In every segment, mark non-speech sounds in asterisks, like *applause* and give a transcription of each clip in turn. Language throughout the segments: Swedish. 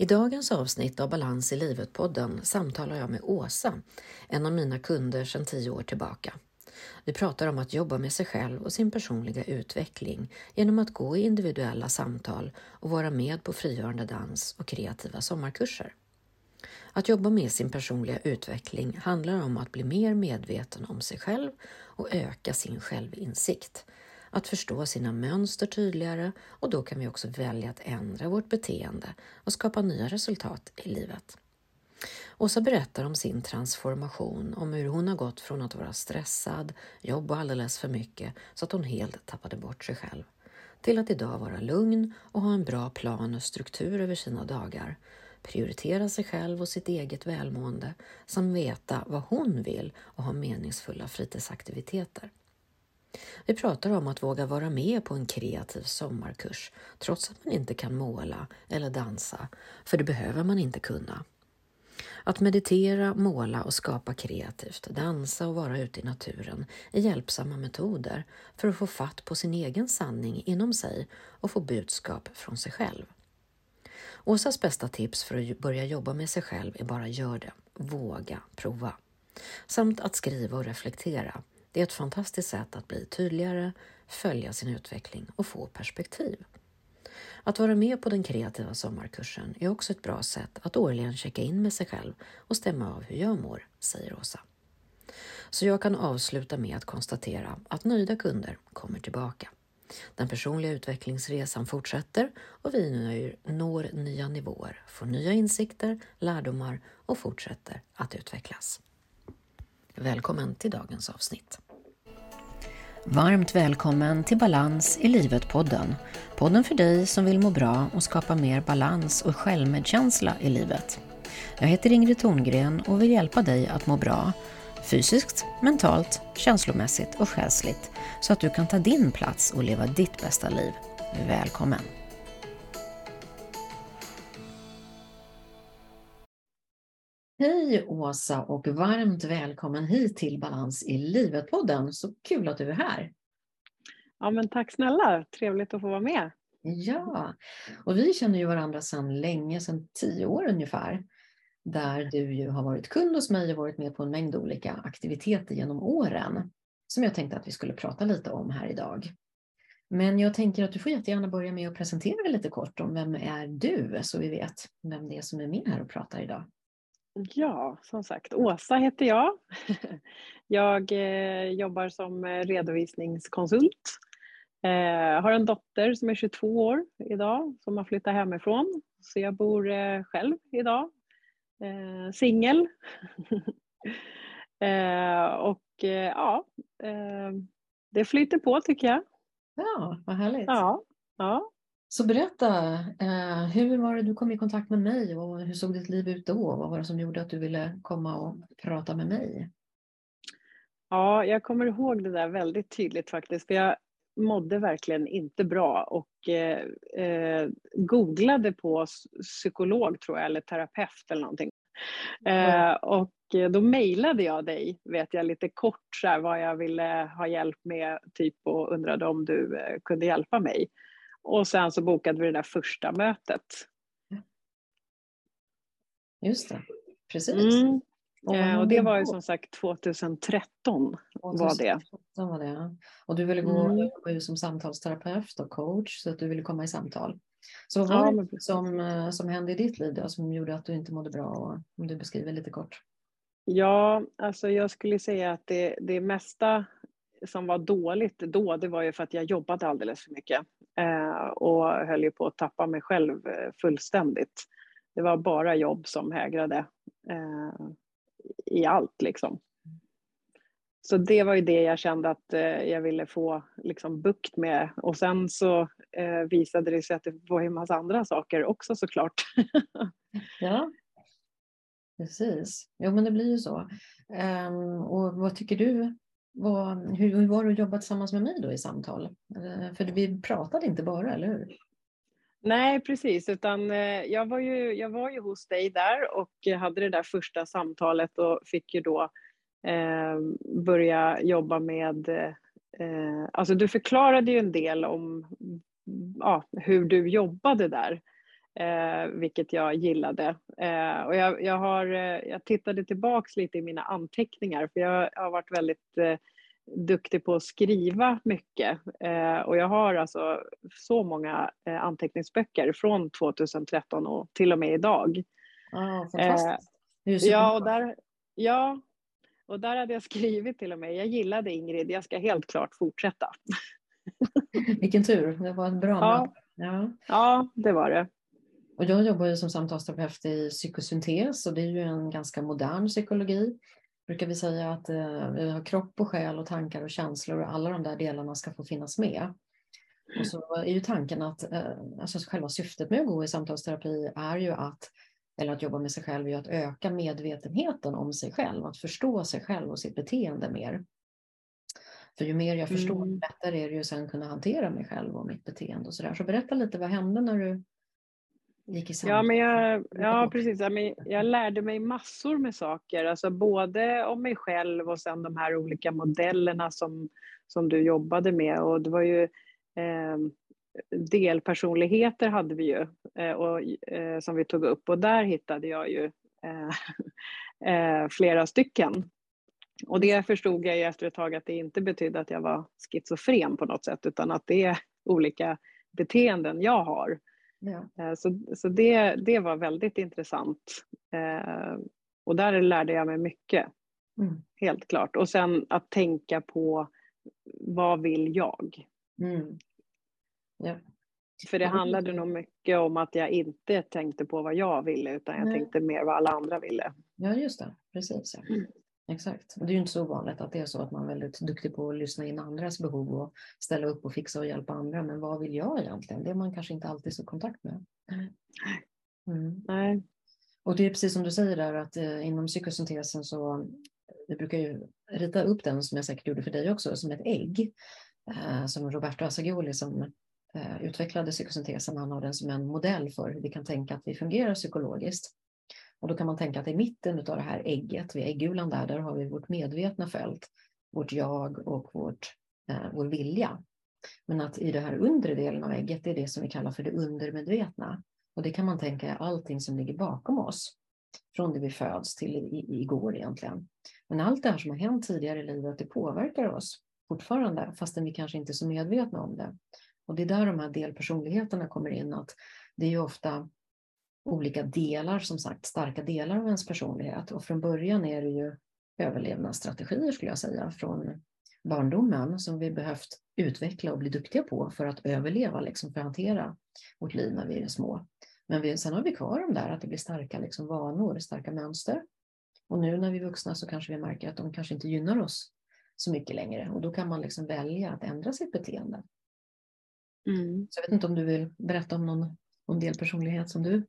I dagens avsnitt av Balans i livet-podden samtalar jag med Åsa, en av mina kunder sedan tio år tillbaka. Vi pratar om att jobba med sig själv och sin personliga utveckling genom att gå i individuella samtal och vara med på frigörande dans och kreativa sommarkurser. Att jobba med sin personliga utveckling handlar om att bli mer medveten om sig själv och öka sin självinsikt. Att förstå sina mönster tydligare och då kan vi också välja att ändra vårt beteende och skapa nya resultat i livet. Åsa berättar om sin transformation, om hur hon har gått från att vara stressad, jobba alldeles för mycket så att hon helt tappade bort sig själv, till att idag vara lugn och ha en bra plan och struktur över sina dagar, prioritera sig själv och sitt eget välmående samt veta vad hon vill och ha meningsfulla fritidsaktiviteter. Vi pratar om att våga vara med på en kreativ sommarkurs trots att man inte kan måla eller dansa, för det behöver man inte kunna. Att meditera, måla och skapa kreativt, dansa och vara ute i naturen är hjälpsamma metoder för att få fatt på sin egen sanning inom sig och få budskap från sig själv. Åsas bästa tips för att börja jobba med sig själv är bara gör det, våga, prova. Samt att skriva och reflektera. Det är ett fantastiskt sätt att bli tydligare, följa sin utveckling och få perspektiv. Att vara med på den kreativa sommarkursen är också ett bra sätt att årligen checka in med sig själv och stämma av hur jag mår, säger Åsa. Så jag kan avsluta med att konstatera att nöjda kunder kommer tillbaka. Den personliga utvecklingsresan fortsätter och vi når nya nivåer, får nya insikter, lärdomar och fortsätter att utvecklas. Välkommen till dagens avsnitt. Varmt välkommen till Balans i livet-podden. Podden för dig som vill må bra och skapa mer balans och självmedkänsla i livet. Jag heter Ingrid Thorngren och vill hjälpa dig att må bra fysiskt, mentalt, känslomässigt och själsligt så att du kan ta din plats och leva ditt bästa liv. Välkommen! Hej Åsa och varmt välkommen hit till Balans i livet-podden. Så kul att du är här. Ja, men tack snälla, trevligt att få vara med. Ja, och vi känner ju varandra sedan länge, sedan tio år ungefär. Där du ju har varit kund hos mig och varit med på en mängd olika aktiviteter genom åren. Som jag tänkte att vi skulle prata lite om här idag. Men jag tänker att du får jättegärna börja med att presentera dig lite kort om vem är du, så vi vet vem det är som är med här och pratar idag. Ja, som sagt, Åsa heter jag. *laughs* Jag eh, jobbar som redovisningskonsult. Eh, har en dotter som är 22 år idag som har flyttat hemifrån. Så jag bor eh, själv idag. Singel. *laughs* och ja, det flyter på tycker jag. Ja, vad härligt. Ja, ja. Så berätta, eh, hur var det du kom i kontakt med mig och hur såg ditt liv ut då? Vad var det som gjorde att du ville komma och prata med mig? Ja, jag kommer ihåg det där väldigt tydligt faktiskt. För jag mådde verkligen inte bra och eh, eh googlade på psykolog tror jag, eller terapeut eller någonting. Eh, och då mejlade jag dig, vet jag, lite kort så här, vad jag ville ha hjälp med typ och undrade om du eh, kunde hjälpa mig. Och sen så bokade vi det där första mötet. Just det, precis. Mm. Och, eh, och det var ju som sagt 2013. 2013 var det. Var det Och du ville gå mm. som samtalsterapeut och coach så att du ville komma i samtal. Så vad var ja, det som, eh, som hände i ditt liv då, som gjorde att du inte mådde bra? Och, om du beskriver lite kort. Ja, alltså jag skulle säga att det, det mesta som var dåligt då, det var ju för att jag jobbade alldeles för mycket eh, och höll ju på att tappa mig själv eh, fullständigt. Det var bara jobb som hägrade eh, i allt liksom. Så det var ju det jag kände att eh, jag ville få liksom, bukt med. Och sen så eh, visade det sig att det var en massa andra saker också såklart. *laughs* ja, precis. Jo men det blir ju så. Um, och vad tycker du vad, hur, hur var det att jobba tillsammans med mig då i samtal? Eh, för vi pratade inte bara, eller hur? Nej, precis, utan eh, jag var, ju, jag var ju hos dig där och hade det där första samtalet och fick ju då eh, börja jobba med... Eh, alltså du förklarade ju en del om ja, hur du jobbade där eh, vilket jag gillade. Eh, och jag, jag, har, eh, jag tittade tillbaks lite i mina anteckningar, för jag har varit väldigt eh, duktig på att skriva mycket. Eh, och jag har alltså så många eh, anteckningsböcker från 2013 och till och med idag. Oh, fantastiskt. ja, och där, ja, och där hade jag skrivit till och med, jag gillade Ingrid, jag ska helt klart fortsätta. Vilken tur, det var ett bra ja. Ja. ja, det var det. Och jag jobbar ju som samtalsterapeut i psykosyntes och det är ju en ganska modern psykologi. Brukar vi säga att eh, vi har kropp och själ och tankar och känslor och alla de där delarna ska få finnas med. Och så är ju tanken att eh, alltså själva syftet med att gå i samtalsterapi är ju att eller att jobba med sig själv är att öka medvetenheten om sig själv, att förstå sig själv och sitt beteende mer. För ju mer jag förstår, mm. lättare är det ju sen kunna hantera mig själv och mitt beteende och sådär. Så berätta lite, vad hände när du gick i? Ja, men jag, ja precis. Jag lärde mig massor med saker, alltså både om mig själv och sen de här olika modellerna som, som du jobbade med. Och det var ju eh, delpersonligheter hade vi ju eh, och, eh, som vi tog upp och där hittade jag ju eh, *laughs* eh, flera stycken. Och det förstod jag ju efter ett tag att det inte betydde att jag var schizofren på något sätt utan att det är olika beteenden jag har. Ja. Eh, så, så det, det var väldigt intressant. Eh, och där lärde jag mig mycket. Mm. Helt klart. Och sen att tänka på vad vill jag? Mm. Ja. För det handlade nog mycket om att jag inte tänkte på vad jag ville utan jag Nej. tänkte mer vad alla andra ville. Ja, just det. Precis. Ja. Mm. Exakt. Det är ju inte så vanligt att det är så att man är väldigt duktig på att lyssna in andras behov och ställa upp och fixa och hjälpa andra. Men vad vill jag egentligen? Det är man kanske inte alltid så kontakt med. Mm. Nej. Och det är precis som du säger där att eh, inom psykosyntesen så vi brukar ju rita upp den som jag säkert gjorde för dig också som ett ägg. Eh, som Roberto Assagioli som eh, utvecklade psykosyntesen, han har den som en modell för hur vi kan tänka att vi fungerar psykologiskt. Och då kan man tänka att i mitten av det här ägget, vid äggulan där, där har vi vårt medvetna fält, vårt jag och vårt, eh, vår vilja. Men att i den här undre delen av ägget, det är det som vi kallar för det undermedvetna. Och det kan man tänka är allting som ligger bakom oss. Från det vi föds till i, igår egentligen. Men allt det här som har hänt tidigare i livet, det påverkar oss fortfarande, fastän vi kanske inte är så medvetna om det. Och det är där de här delpersonligheterna kommer in, att det är ju ofta olika delar, som sagt, starka delar av ens personlighet. Och från början är det ju överlevnadsstrategier skulle jag säga från barndomen som vi behövt utveckla och bli duktiga på för att överleva, liksom, för att hantera vårt liv när vi är små. Men vi, sen har vi kvar de där, att det blir starka liksom, vanor, starka mönster. Och nu när vi är vuxna så kanske vi märker att de kanske inte gynnar oss så mycket längre och då kan man liksom välja att ändra sitt beteende. Mm. Så jag vet inte om du vill berätta om någon om delpersonlighet som du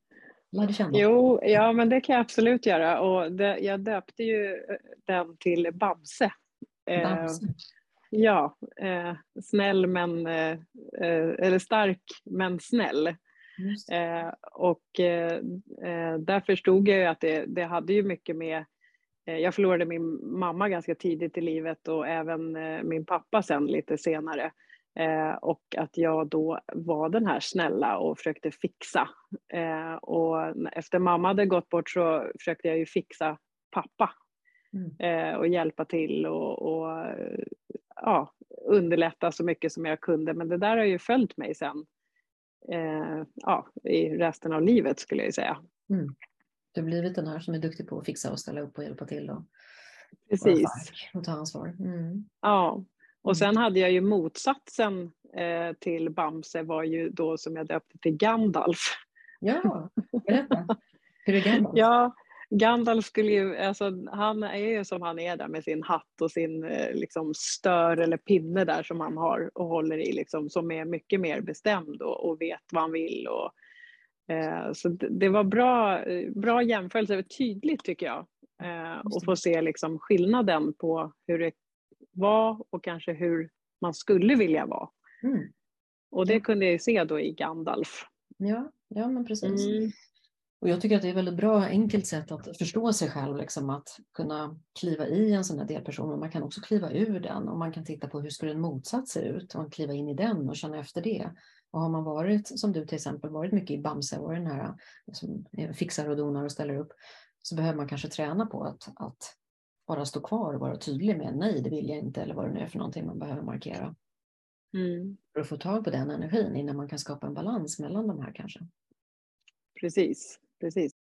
lärde känna? Jo, ja men det kan jag absolut göra och det, jag döpte ju eh, den till Bamse. Eh. Eh, ja, eh, snäll men, eh, eh, eller stark men snäll. och där förstod jag ju att det, det hade ju mycket med jag förlorade min mamma ganska tidigt i livet och även min pappa sen lite senare. Eh, och att jag då var den här snälla och försökte fixa. Eh, och efter mamma hade gått bort så försökte jag ju fixa pappa. Mm. Eh, och hjälpa till och, och, ja, underlätta så mycket som jag kunde. Men det där har ju följt mig sen eh, ja, i resten av livet skulle jag säga. Mm. Du har blivit den här som är duktig på att fixa och ställa upp och hjälpa till och, Precis. och ta ansvar. Mm. Ja, och sen mm. hade jag ju motsatsen eh, till Bamse var ju då som jag döpte till Gandalf. Ja, berätta. Hur är Gandalf? Ja, Gandalf skulle ju, alltså, han är ju som han är där med sin hatt och sin eh, liksom, stör eller pinne där som han har och håller i, liksom, som är mycket mer bestämd och, och vet vad han vill. Och, eh, så det, det, var bra, bra jämförelse, tydligt tycker jag. Eh, och få se liksom, skillnaden på hur det var och kanske hur man skulle vilja vara. Mm. Och det kunde jag ju se då i Gandalf. Ja, ja men precis. Mm. Och jag tycker att det är ett väldigt bra, enkelt sätt att förstå sig själv, liksom att kunna kliva i en sån här delperson. Men man kan också kliva ur den och man kan titta på hur skulle en motsats se ut och kliva in i den och känna efter det. Och har man varit, som du till exempel, varit mycket i Bamse och den här som fixar och donar och ställer upp, så behöver man kanske träna på att, att bara stå kvar och vara tydlig med nej, det vill jag inte eller vad det nu är för någonting man behöver markera. Mm. För att få tag på den energin innan man kan skapa en balans mellan de här kanske. Precis, precis.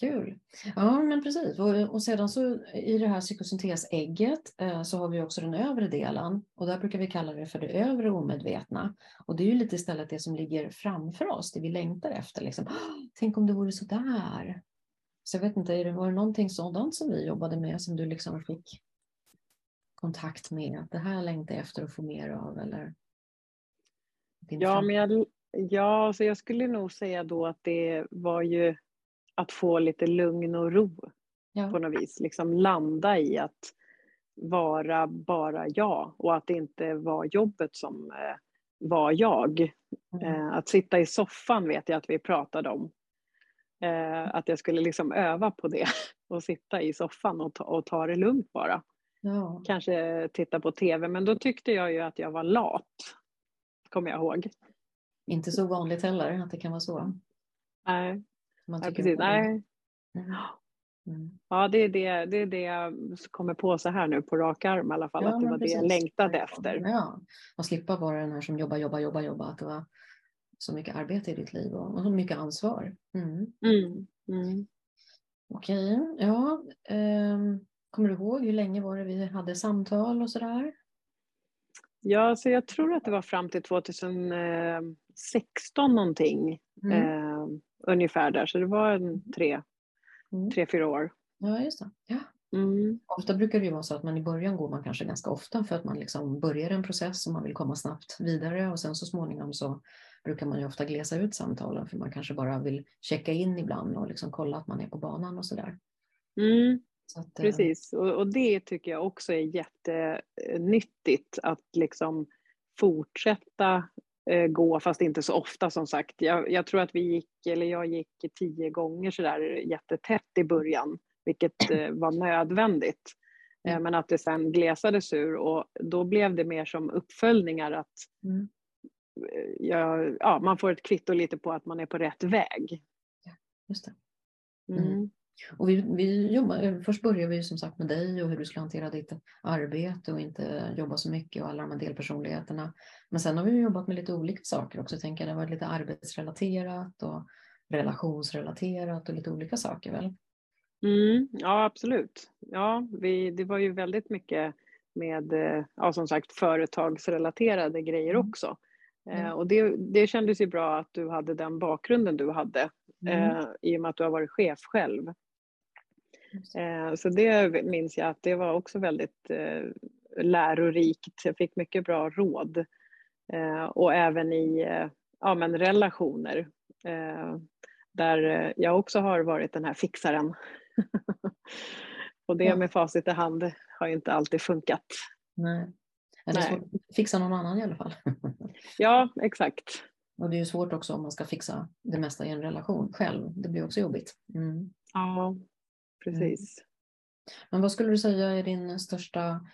Kul. Ja, men precis. Och, och sedan så i det här psykosyntesägget eh, så har vi också den övre delen och där brukar vi kalla det för det övre omedvetna. Och det är ju lite istället det som ligger framför oss, det vi längtar efter. Liksom. *gasps* Tänk om det vore så där. Så jag vet inte, var det någonting sådant som vi jobbade med som du liksom fick kontakt med? Att det här längtar jag efter att få mer av eller? Ja, men jag, ja, så jag skulle nog säga då att det var ju att få lite lugn och ro ja. på något vis. Liksom landa i att vara bara jag och att det inte var jobbet som eh, var jag. Mm. Eh, att sitta i soffan vet jag att vi pratade om. Eh, att jag skulle liksom öva på det *laughs* och sitta i soffan och ta, och ta det lugnt bara. Ja. Kanske titta på TV, men då tyckte jag ju att jag var lat. Kommer jag ihåg. Inte så vanligt heller att det kan vara så. Nej, man ja, precis. Nej. Mm. mm. Ja, det är det, det är det jag kommer på så här nu på rak arm i alla fall, ja, att det var precis. det jag längtade efter. Ja, och slippa vara den här som jobbar, jobbar, jobbar, jobbar, att det var så mycket arbete i ditt liv och, och så mycket ansvar. Mm. Mm. Mm. Okej, ja. Um, kommer du ihåg hur länge var det vi hade samtal och sådär? Ja, så jag tror att det var fram till 2016 någonting. Mm. Eh, ungefär där, så det var en tre, mm. tre fyra år. Ja, just det. Ja. Mm. Ofta brukar det ju vara så att man i början går man kanske ganska ofta för att man liksom börjar en process och man vill komma snabbt vidare och sen så småningom så brukar man ju ofta glesa ut samtalen för man kanske bara vill checka in ibland och liksom kolla att man är på banan och sådär. Mm. Så att, eh, Precis, och, och, det tycker jag också är jättenyttigt att liksom fortsätta Eh, gå, fast inte så ofta som sagt. Jag, jag, tror att vi gick, eller jag gick tio gånger sådär jättetätt i början, vilket eh, var nödvändigt. Eh, mm. Men att det sen glesades ur och då blev det mer som uppföljningar att mm. Jag, ja, man får ett kvitto lite på att man är på rätt väg. Ja, just det. Mm. mm. Och vi, vi jobbar, först började vi som sagt med dig och hur du skulle hantera ditt arbete och inte jobba så mycket och alla de här delpersonligheterna. Men sen har vi jobbat med lite olika saker också. Jag tänker det har varit lite arbetsrelaterat och relationsrelaterat och lite olika saker väl? Mm, ja, absolut. Ja, vi, det var ju väldigt mycket med, ja, som sagt, företagsrelaterade grejer mm. också. Mm. Eh, och det, det kändes ju bra att du hade den bakgrunden du hade mm. eh, i och med att du har varit chef själv. Eh, så det minns jag att det var också väldigt eh, lärorikt. Jag fick mycket bra råd. Eh, och även i eh, ja, men relationer. Där jag också har varit den här fixaren. *laughs* och det med facit i hand har inte alltid funkat. Nej. Eller Nej. fixa någon annan i alla fall. *laughs* ja, exakt. Och det är ju svårt också om man ska fixa det mesta i en relation själv. Det blir också jobbigt. Mm. Ja, precis. Mm. Men vad skulle du säga är din största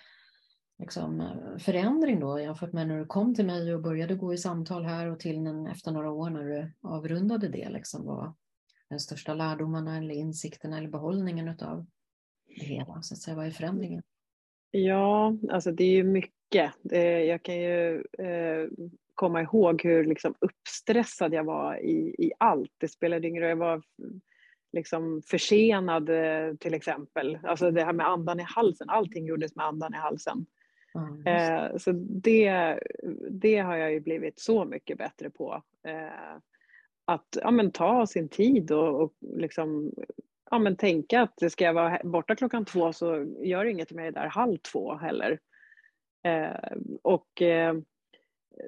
liksom, förändring då jämfört med när du kom till mig och började gå i samtal här och till en, efter några år när du avrundade det? Liksom, vad den största lärdomarna eller insikterna eller behållningen av det hela? Så att säga, vad är förändringen? Ja, alltså det är ju mycket. Jag kan ju eh, komma ihåg hur liksom uppstressad jag var i, i allt. Det spelade ingen roll. Jag var liksom försenad eh, till exempel. Alltså det här med andan i halsen. Allting gjordes med andan i halsen. Mm, eh, så det, det har jag ju blivit så mycket bättre på. Att ja, men, ta sin tid och, och liksom, ja, men, tänka att ska jag vara borta klockan två så gör det inget om jag är där halv två heller. Eh, och eh,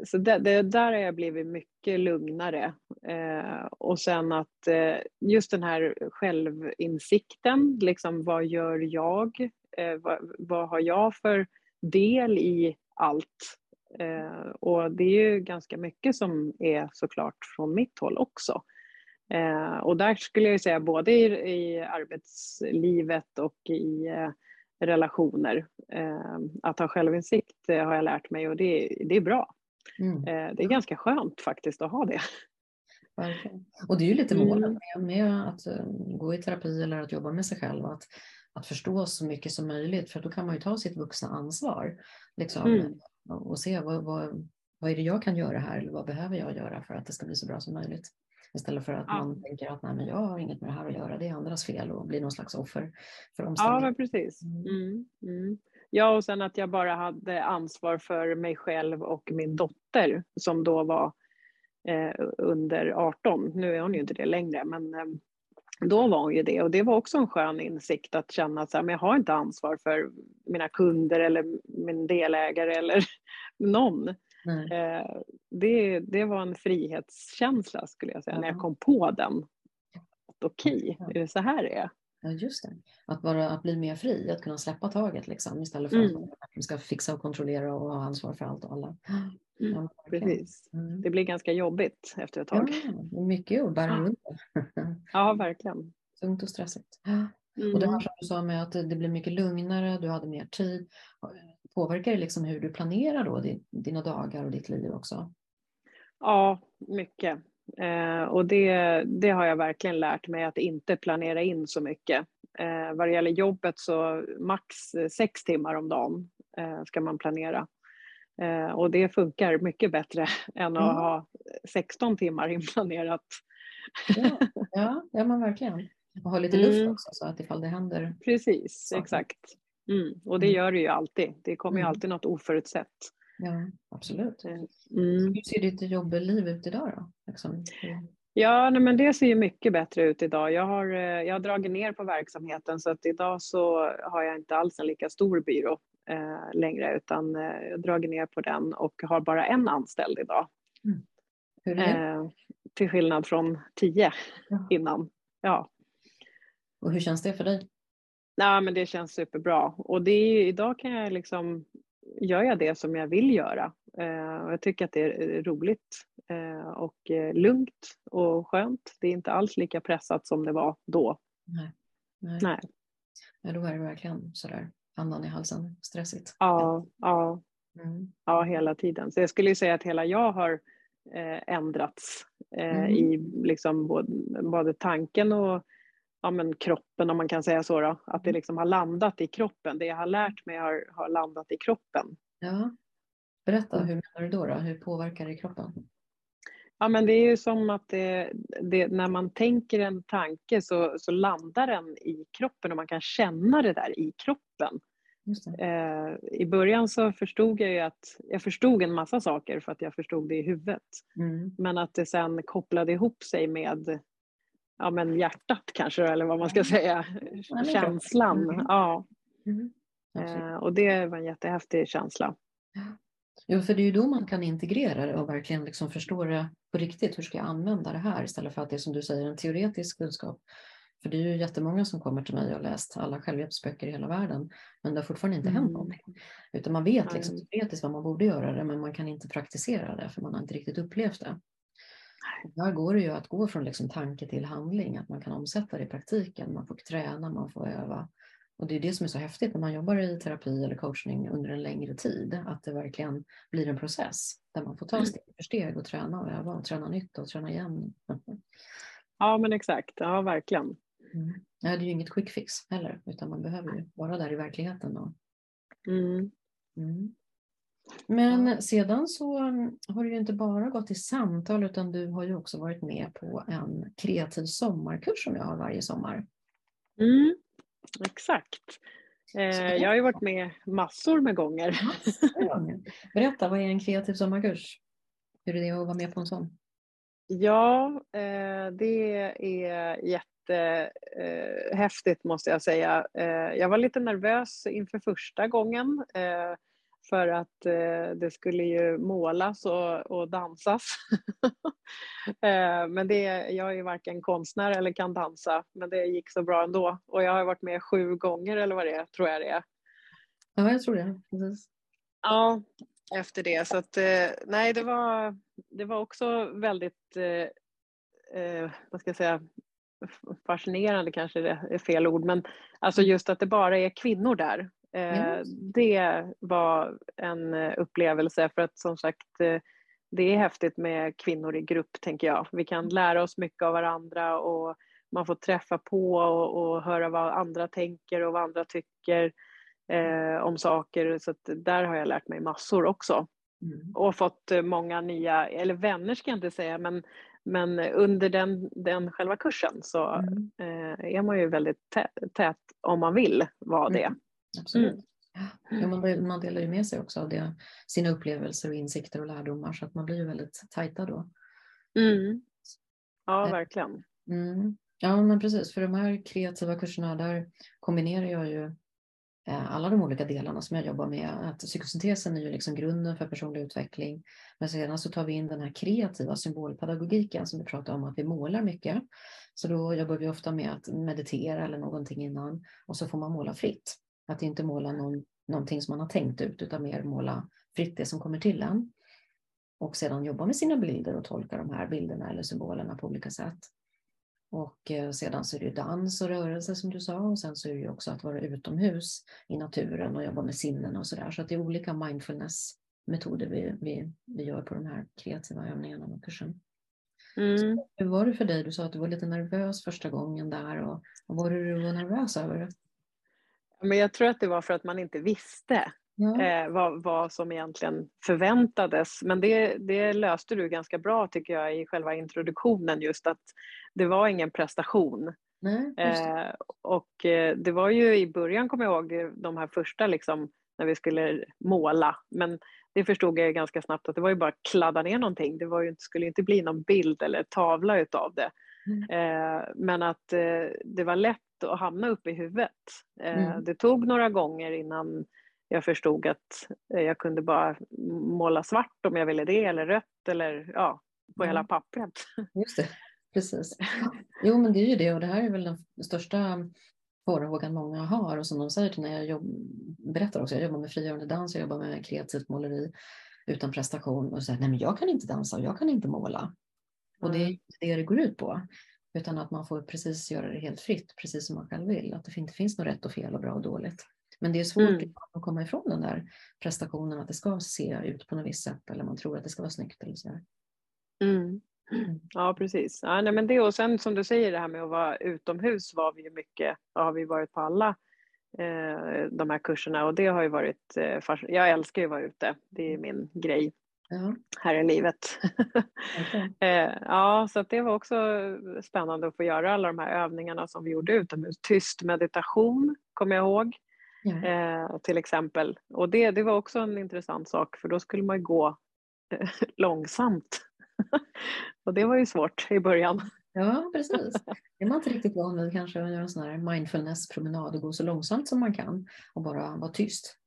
så det, det, där har jag blivit mycket lugnare. Eh, och sen att eh, just den här självinsikten, liksom vad gör jag? Eh, vad, vad, har jag för del i allt? Eh, och det är ju ganska mycket som är såklart från mitt håll också. Eh, och där skulle jag säga både i, i arbetslivet och i eh, relationer. att ha självinsikt har jag lärt mig och det, det är bra. Mm. Eh, det är ganska skönt faktiskt att ha det. Verkligen. Och det är ju lite målet mm. med, med, att eh, gå i terapi eller att jobba med sig själv, att, att förstå så mycket som möjligt, för då kan man ju ta sitt vuxna ansvar liksom, mm. och se vad, vad, vad är det jag kan göra här eller vad behöver jag göra för att det ska bli så bra som möjligt. Istället för att ja. man tänker att nej, men jag har inget med det här att göra, det är andras fel och blir någon slags offer för omständigheter. Ja, precis. Mm. mm. Mm. Ja, och sen att jag bara hade ansvar för mig själv och min dotter som då var eh, under 18. Nu är hon ju inte det längre, men eh, då var hon ju det och det var också en skön insikt att känna att jag har inte ansvar för mina kunder eller min delägare eller *laughs* någon. Eh, det, det var en frihetskänsla skulle jag säga ja. när jag kom på den. Okej, okay, är det så här det är? Ja, just det. Att, bara, att bli mer fri, att kunna släppa taget liksom, istället för mm. att man ska fixa och kontrollera och ha ansvar för allt och alla. Mm, ja, precis. Mm. Det blir ganska jobbigt efter ett tag. Ja, mycket att bära runt *laughs* Ja, verkligen. Tungt och stressigt. Mm. Och det här som du sa med att det blir mycket lugnare, du hade mer tid. Påverkar det liksom hur du planerar då dina dagar och ditt liv också? Ja, mycket. Eh, och det, det har jag verkligen lärt mig att inte planera in så mycket. Eh, vad det gäller jobbet så max sex timmar om dagen eh, ska man planera. Eh, och det funkar mycket bättre *laughs* än att mm. ha 16 timmar *laughs* inplanerat. ja, ja, ja men verkligen. Och ha lite luft mm. också så att ifall det händer. Precis, saker. exakt. Mm. Och det mm. gör det ju alltid. Det kommer ju mm. alltid något oförutsett. Ja, absolut. Mm. Hur ser ditt jobbliv ut idag då? Liksom. Ja, nej, men det ser ju mycket bättre ut idag. Jag har, eh, jag har dragit ner på verksamheten så att idag så har jag inte alls en lika stor byrå eh, längre utan eh, jag dragit ner på den och har bara en anställd idag. Mm. Hur är det? Eh, till skillnad från tio ja. innan. Ja. Och hur känns det för dig? Nej, men det känns superbra och det är, idag kan jag liksom gör jag det som jag vill göra. Eh, jag tycker att det är roligt eh, och eh, lugnt och skönt. Det är inte alls lika pressat som det var då. Nej. Nej. Nej. Ja, då är det verkligen sådär andan i halsen, stressigt. Ja, ja. Mm. ja hela tiden. Så jag skulle säga att hela jag har ändrats mm. i liksom både, både tanken och ja, men kroppen om man kan säga så. Då. Att det mm. liksom har landat i kroppen. Det jag har lärt mig har, har landat i kroppen. Ja. Berätta, mm. hur menar du då, då? Hur påverkar det kroppen? Ja, men det är ju som att det, det, när man tänker en tanke så, så landar den i kroppen och man kan känna det där i kroppen. Eh, I början så förstod jag ju att jag förstod en massa saker för att jag förstod det i huvudet. Mm. Men att det sen kopplade ihop sig med ja, men hjärtat kanske, eller vad man ska säga, känslan. Mm. Ja. Mm. Eh, och det var en jättehäftig känsla. Jo, för det är ju då man kan integrera det och verkligen liksom förstå det på riktigt. Hur ska jag använda det här istället för att det är som du säger en teoretisk kunskap. För det är ju jättemånga som kommer till mig och har läst alla självhjälpsböcker i hela världen. Men det har fortfarande inte mm. hänt någonting. Utan man vet liksom teoretiskt vad man borde göra det men man kan inte praktisera det för man har inte riktigt upplevt det. Där går det ju att gå från liksom tanke till handling, att man kan omsätta det i praktiken. Man får träna, man får öva. Och det är det som är så häftigt när man jobbar i terapi eller coachning under en längre tid, att det verkligen blir en process där man får ta mm. steg för steg och träna och öva och träna nytt och träna igen. *laughs* Ja men exakt, ja verkligen. Mm. Ja, det är ju inget quick fix heller, utan man behöver ju vara där i verkligheten. Och... Mm. Mm. Men sedan så har du ju inte bara gått i samtal utan du har ju också varit med på en kreativ sommarkurs som jag har varje sommar. Mm, exakt. Eh, jag har ju varit med massor med *laughs* gånger. Berätta, vad är en kreativ sommarkurs? Hur är det att vara med på en sån? Ja, eh, det är jättehäftigt måste jag säga. Eh, jag var lite nervös inför första gången för att eh, det skulle ju målas och, och dansas. *laughs* eh, men det, jag är ju varken konstnär eller kan dansa, men det gick så bra ändå. Och jag har varit med sju gånger eller vad det är, tror jag det är. Ja, jag tror det. Precis. Ja, efter det. Så att, eh, nej, det var, det var också väldigt, eh, eh, vad ska jag säga, fascinerande kanske är fel ord, men alltså just att det bara är kvinnor där Mm. Det var en upplevelse för att som sagt det är häftigt med kvinnor i grupp tänker jag. Vi kan lära oss mycket av varandra och man får träffa på och, och höra vad andra tänker och vad andra tycker eh, om saker. Så där har jag lärt mig massor också. Mm. Och fått många nya, eller vänner ska jag inte säga, men, men under den, den själva kursen så mm. eh, är man ju väldigt tät, tät om man vill vara det. Absolut. Mm. Ja, man, man delar ju med sig också av det, sina upplevelser och insikter och lärdomar så att man blir ju väldigt tajta då. Mm. Ja, eh, verkligen. Mm. Ja, men precis. För de här kreativa kurserna, där kombinerar jag ju eh, alla de olika delarna som jag jobbar med. Att psykosyntesen är ju liksom grunden för personlig utveckling. Men sedan så tar vi in den här kreativa symbolpedagogiken som vi pratar om att vi målar mycket. Så då jobbar vi ofta med att meditera eller någonting innan och så får man måla fritt. Att inte måla någon, någonting som man har tänkt ut utan mer måla fritt det som kommer till en. Och sedan jobba med sina bilder och tolka de här bilderna eller symbolerna på olika sätt. Och eh, sedan så är det dans och rörelse som du sa och sen så är det ju också att vara utomhus i naturen och jobba med sinnen och sådär. Så att det är olika mindfulness-metoder vi, vi, vi gör på de här kreativa övningarna och kursen. Mm. hur var det för dig? Du sa att du var lite nervös första gången där och vad var det du var nervös över? Men jag tror att det var för att man inte visste ja. eh, vad, vad som egentligen förväntades. Men det, det löste du ganska bra tycker jag i själva introduktionen just att det var ingen prestation. Nej, eh, och eh, det var ju i början, kommer jag ihåg, de här första liksom, när vi skulle måla. Men det förstod jag ganska snabbt att det var ju bara att kladda ner någonting. Det var ju, skulle inte bli någon bild eller tavla utav det. Mm. Eh, men att eh, det var lätt att hamna upp i huvudet. Eh, mm. Det tog några gånger innan jag förstod att jag kunde bara måla svart om jag ville det eller rött eller ja, på mm. hela pappret. *laughs* Just det, precis. Jo men det är ju det och det här är väl den största farhågan många har och som de säger till när jag jobb, berättar också, jag jobbar med frigörande dans, jag jobbar med kreativt måleri utan prestation och säger nej men jag kan inte dansa och jag kan inte måla. Och det är inte det det går ut på. Utan att man får precis göra det helt fritt, precis som man själv vill. Att det inte finns något rätt och fel och bra och dåligt. Men det är svårt mm. att komma ifrån den där prestationen, att det ska se ut på något visst sätt eller man tror att det ska vara snyggt eller så. Mm. mm. Ja, precis. Ja, nej, men det och sen som du säger det här med att vara utomhus var vi ju mycket, har vi varit på alla eh, de här kurserna och det har ju varit, eh, jag älskar ju att vara ute, det är min grej ja. här i livet. Okay. *laughs* Eh, ja, så det var också spännande att få göra alla de här övningarna som vi gjorde utomhus. Tyst meditation kommer jag ihåg. Ja. Eh, till exempel. Och det, det var också en intressant sak för då skulle man gå eh, *laughs* långsamt. *laughs* och det var ju svårt i början. Ja, precis. Det är man inte riktigt van vid kanske att göra en sån här mindfulness-promenad och gå så långsamt som man kan och bara vara tyst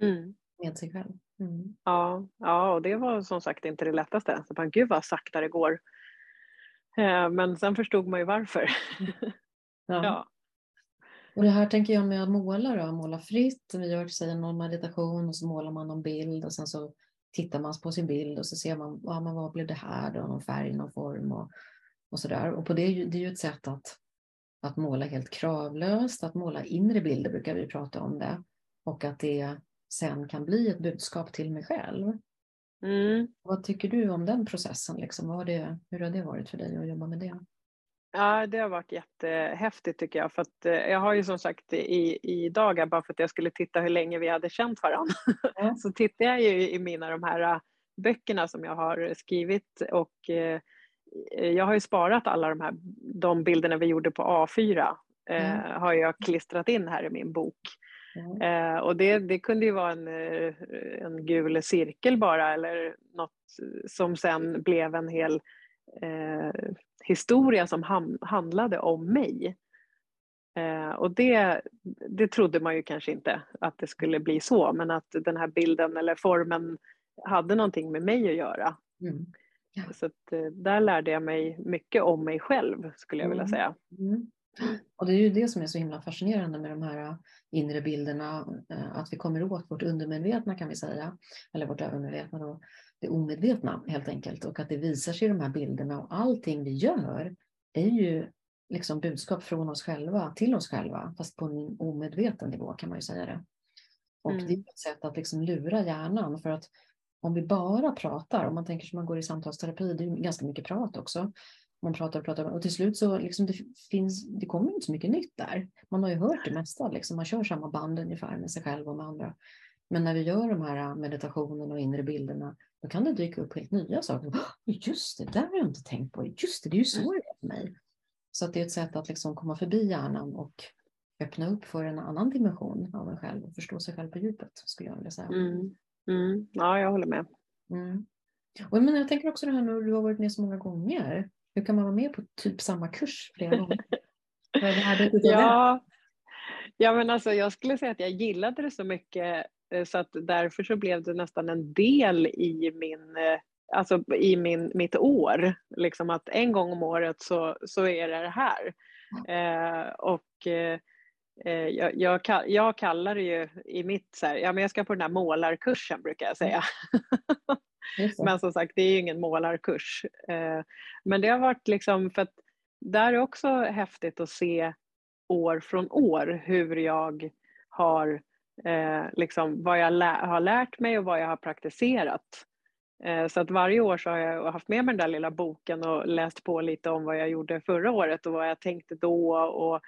mm. med sig själv. Mm. Ja, ja, och det var som sagt inte det lättaste. Så bara, Gud vad sakta det går. Eh, men sen förstod man ju varför. *laughs* Ja. ja. Och det här tänker jag med att måla då, måla fritt. Vi gör säger någon meditation och så målar man någon bild och sen så tittar man på sin bild och så ser man, ja, men vad blev det här då, någon färg, någon form och, och sådär. Och på det, det är ju ett sätt att, att måla helt kravlöst, att måla inre bilder brukar vi prata om det. Och att det sen kan bli ett budskap till mig själv. Mm. Vad tycker du om den processen? Liksom? Vad har det, hur har det varit för dig att jobba med det? Ja, det har varit jättehäftigt tycker jag. För att, eh, jag har ju som sagt i, i dagar, bara för att jag skulle titta hur länge vi hade känt varandra, mm. *laughs* så tittar jag ju i mina de här äh, böckerna som jag har skrivit och eh, jag har ju sparat alla de här de bilderna vi gjorde på A4 eh, mm. har jag klistrat in här i min bok. Mm. Eh, och det, det kunde ju vara en, eh, en gul cirkel bara eller något som sen blev en hel eh, historia som ham, handlade om mig. Eh, och det, det trodde man ju kanske inte att det skulle bli så, men att den här bilden eller formen hade någonting med mig att göra. Mm. Ja. Så att, eh, där lärde jag mig mycket om mig själv skulle jag vilja mm. säga. Mm. Och det är ju det som är så himla fascinerande med de här inre bilderna, eh, att vi kommer åt vårt undermedvetna kan vi säga, eller vårt övermedvetna då, det omedvetna helt enkelt och att det visar sig i de här bilderna och allting vi gör är ju liksom budskap från oss själva till oss själva, fast på en omedveten nivå kan man ju säga det. Och mm. det är ett sätt att liksom lura hjärnan för att om vi bara pratar, om man tänker som man går i samtalsterapi, det är ganska mycket prat också. Man pratar och pratar och till slut så liksom det finns, det kommer inte så mycket nytt där. Man har ju hört det mesta, liksom. man kör samma band ungefär med sig själv och med andra. Men när vi gör de här meditationerna och inre bilderna, då kan det dyka upp helt nya saker. Just det, där har jag inte tänkt på. Just det, det är ju så det är för mig. Så att det är ett sätt att liksom komma förbi hjärnan och öppna upp för en annan dimension av en själv och förstå sig själv på djupet, skulle jag vilja säga. Mm. Mm. Ja, jag håller med. Mm. Och men jag tänker också det här nu, du har varit med så många gånger. Hur kan man vara med på typ samma kurs flera gånger? *laughs* ja, ja, men alltså jag skulle säga att jag gillade det så mycket Eh, så att därför så blev det nästan en del i min eh, alltså i min, mitt år. Liksom att en gång om året så, så är det det här. Eh, och eh, eh jag, jag, jag, kallar det ju i mitt så här, ja men jag ska på den här målarkursen brukar jag säga. *laughs* men som sagt det är ju ingen målarkurs. Eh, men det har varit liksom för att där är också häftigt att se år från år hur jag har eh, liksom vad jag lä har lärt mig och vad jag har praktiserat. Eh, så att varje år så har jag haft med mig den där lilla boken och läst på lite om vad jag gjorde förra året och vad jag tänkte då och,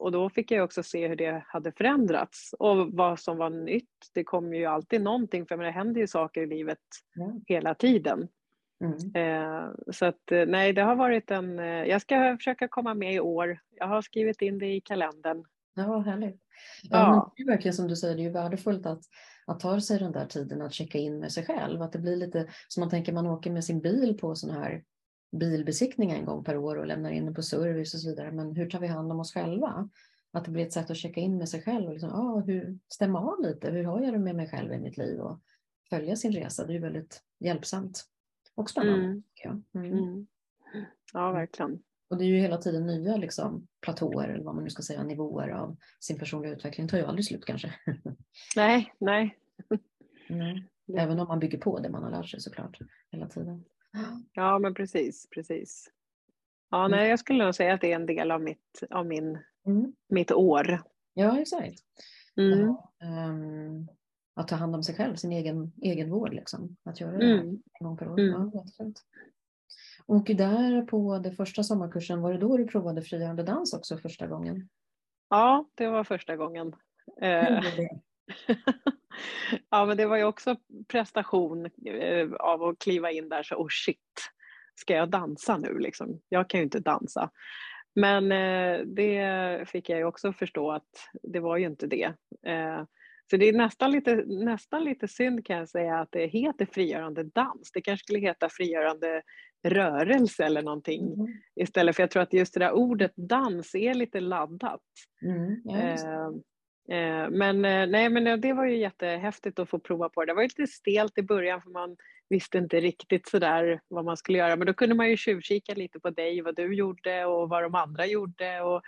och då fick jag också se hur det hade förändrats och vad som var nytt. Det kommer ju alltid någonting för det händer ju saker i livet mm. hela tiden. Mm. Eh, så att eh, nej, det har varit en, eh, jag ska försöka komma med i år. Jag har skrivit in det i kalendern. Ja, härligt. Ja, ja. det är verkligen som du säger, det är ju värdefullt att, att ta sig den där tiden att checka in med sig själv. Att det blir lite som man tänker man åker med sin bil på sån här bilbesiktning en gång per år och lämnar in den på service och så vidare. Men hur tar vi hand om oss själva? Att det blir ett sätt att checka in med sig själv och liksom, ah, hur, stämma av lite. Hur har jag det med mig själv i mitt liv? Och följa sin resa. Det är ju väldigt hjälpsamt och spännande. Mm. Mm. Mm. Ja, verkligen. Och det är ju hela tiden nya liksom, platåer, eller vad man nu ska säga, nivåer av sin personliga utveckling. Det tar ju aldrig slut kanske. *laughs* Nej, nej. nej. *laughs* Även om man bygger på det man har lärt sig såklart, hela tiden. Ja, men precis, precis. Ja, nej, jag skulle nog säga att det är en del av mitt, av min, mm. mitt år. Ja, exakt. Mm. Um, att ta hand om sig själv, sin egen, egen vård, liksom. Att göra det mm. en gång per år. Mm. Ja, och där på den första sommarkursen, var det då du provade frigörande dans också första gången? Ja, det var första gången. *laughs* Eh, *laughs* ja, men det var ju också prestation eh, av att kliva in där så, oh shit, ska jag dansa nu liksom? Jag kan ju inte dansa. Men eh, det fick jag ju också förstå att det var ju inte det. Så det är nästan lite, nästan lite synd kan jag säga att det heter frigörande dans. Det kanske skulle heta frigörande rörelse eller någonting mm. istället för jag tror att just det där ordet dans är lite laddat. Mm. Ja, eh, eh, men eh, nej men det var ju jättehäftigt att få prova på det. Det var lite stelt i början för man visste inte riktigt sådär vad man skulle göra men då kunde man ju tjuvkika lite på dig, vad du gjorde och vad de andra gjorde och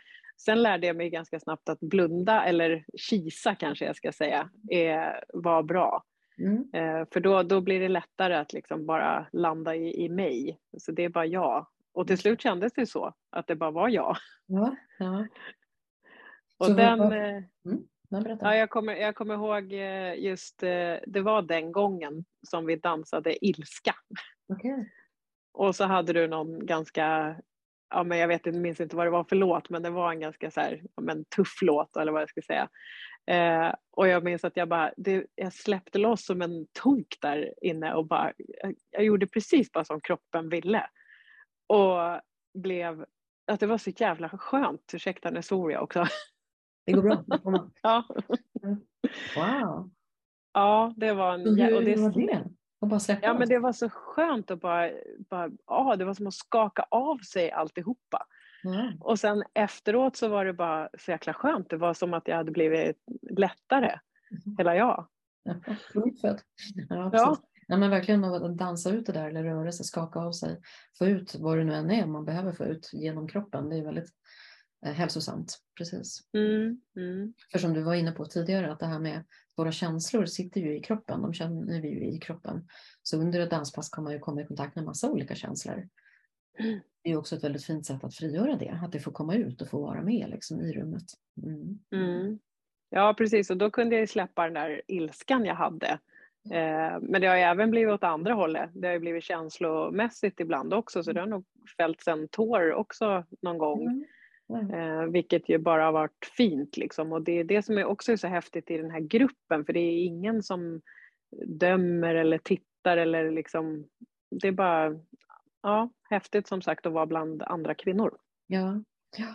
Sen lärde jag mig ganska snabbt att blunda, eller kisa kanske jag ska säga, är, var bra. Mm. Eh, för då, då blir det lättare att liksom bara landa i, i mig. Så det är bara jag. Och till slut kändes det så, att det bara var jag. Ja, ja. Och så den... Var... Eh, mm. Ja, jag, kommer, jag kommer ihåg eh, just, det var den gången som vi dansade ilska. Okay. Och så hade du någon ganska ja, men jag vet minns inte vad det var för låt, men det var en ganska så här, ja, men tuff låt eller vad jag ska säga. Eh, och jag minns att jag bara, det, jag släppte loss som en tok där inne och bara, jag, jag gjorde precis bara som kroppen ville. Och blev, att det var så jävla skönt, ursäkta nu svor jag också. Det går bra. *laughs* ja. Wow. Ja, det var en... Hur och det, var det? Och bara släppa ja, men det var så skönt att bara, bara ah, det var som att skaka av sig alltihopa. Mm. Och sen efteråt så var det bara så jäkla skönt. Det var som att jag hade blivit lättare, mm. hela jag. Ja, ja, ja. ja, men verkligen att dansa ut det där eller röra sig, skaka av sig, få ut vad det nu än är man behöver få ut genom kroppen. Det är väldigt hälsosamt. Precis. Mm, mm. För som du var inne på tidigare, att det här med våra känslor sitter ju i kroppen, de känner vi ju i kroppen. Så under ett danspass kan man ju komma i kontakt med massa olika känslor. Det är också ett väldigt fint sätt att frigöra det, att det får komma ut och få vara med liksom, i rummet. Mm. Mm. Ja, precis. Och då kunde jag släppa den där ilskan jag hade. Eh, men det har ju även blivit åt andra hållet. Det har ju blivit känslomässigt ibland också, så det har nog fällts en tår också någon gång. Mm. Mm. vilket ju bara har varit fint liksom. Och det är det som är också så häftigt i den här gruppen, för det är ingen som dömer eller tittar eller liksom, det är bara ja, häftigt som sagt att vara bland andra kvinnor. Ja,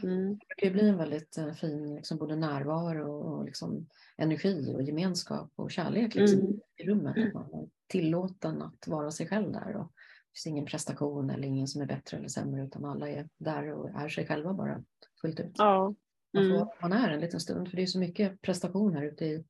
Mm. Det blir en väldigt eh, fin liksom, både närvaro och liksom, energi och gemenskap och kärlek liksom, mm. i rummet. Att man är tillåten att vara sig själv där. Och det finns ingen prestation eller ingen som är bättre eller sämre utan alla är där och är sig själva bara fullt ut. Ja. Mm. Man, får, man är en liten stund för det är så mycket prestation här ute i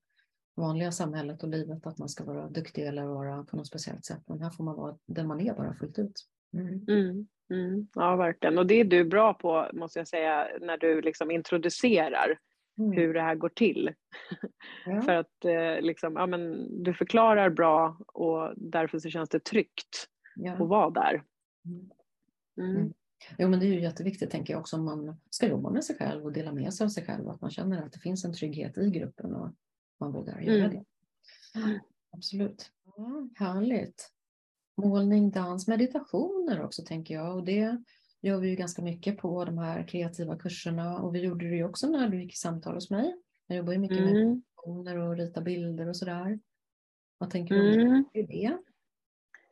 vanliga samhället och livet att man ska vara duktig eller vara på något speciellt sätt. Men här får man vara den man är bara fullt ut. Mm. Mm. Mm, ja, verkligen. Och det är du bra på, måste jag säga, när du liksom introducerar mm. hur det här går till. Ja. *laughs* För att eh, liksom, ja, men, du förklarar bra och därför så känns det tryggt ja. att vara där. Mm. mm. Mm. Jo, men det är ju jätteviktigt, tänker jag också, om man ska jobba med sig själv och dela med sig av sig själv, att man känner att det finns en trygghet i gruppen och man vågar göra mm. det. Absolut. Ja, härligt målning, dans, meditationer också tänker jag. Och det gör vi ju ganska mycket på de här kreativa kurserna. Och vi gjorde det ju också när du gick i samtal hos mig. Jag jobbar ju mycket mm. med meditationer och rita bilder och sådär. Vad tänker du om mm. det?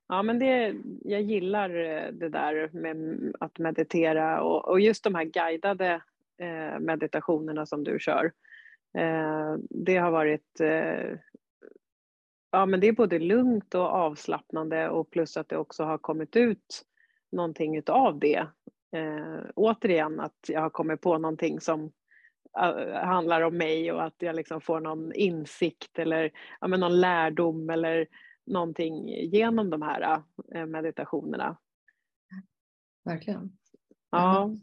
Ja, men det, jag gillar eh, det där med att meditera och, och just de här guidade eh, meditationerna som du kör. Eh, det har varit eh, ja, men det är både lugnt och avslappnande och plus att det också har kommit ut någonting utav det. Eh, återigen att jag har kommit på någonting som eh, handlar om mig och att jag liksom får någon insikt eller ja, men någon lärdom eller någonting genom de här uh, meditationerna. Verkligen. Ja.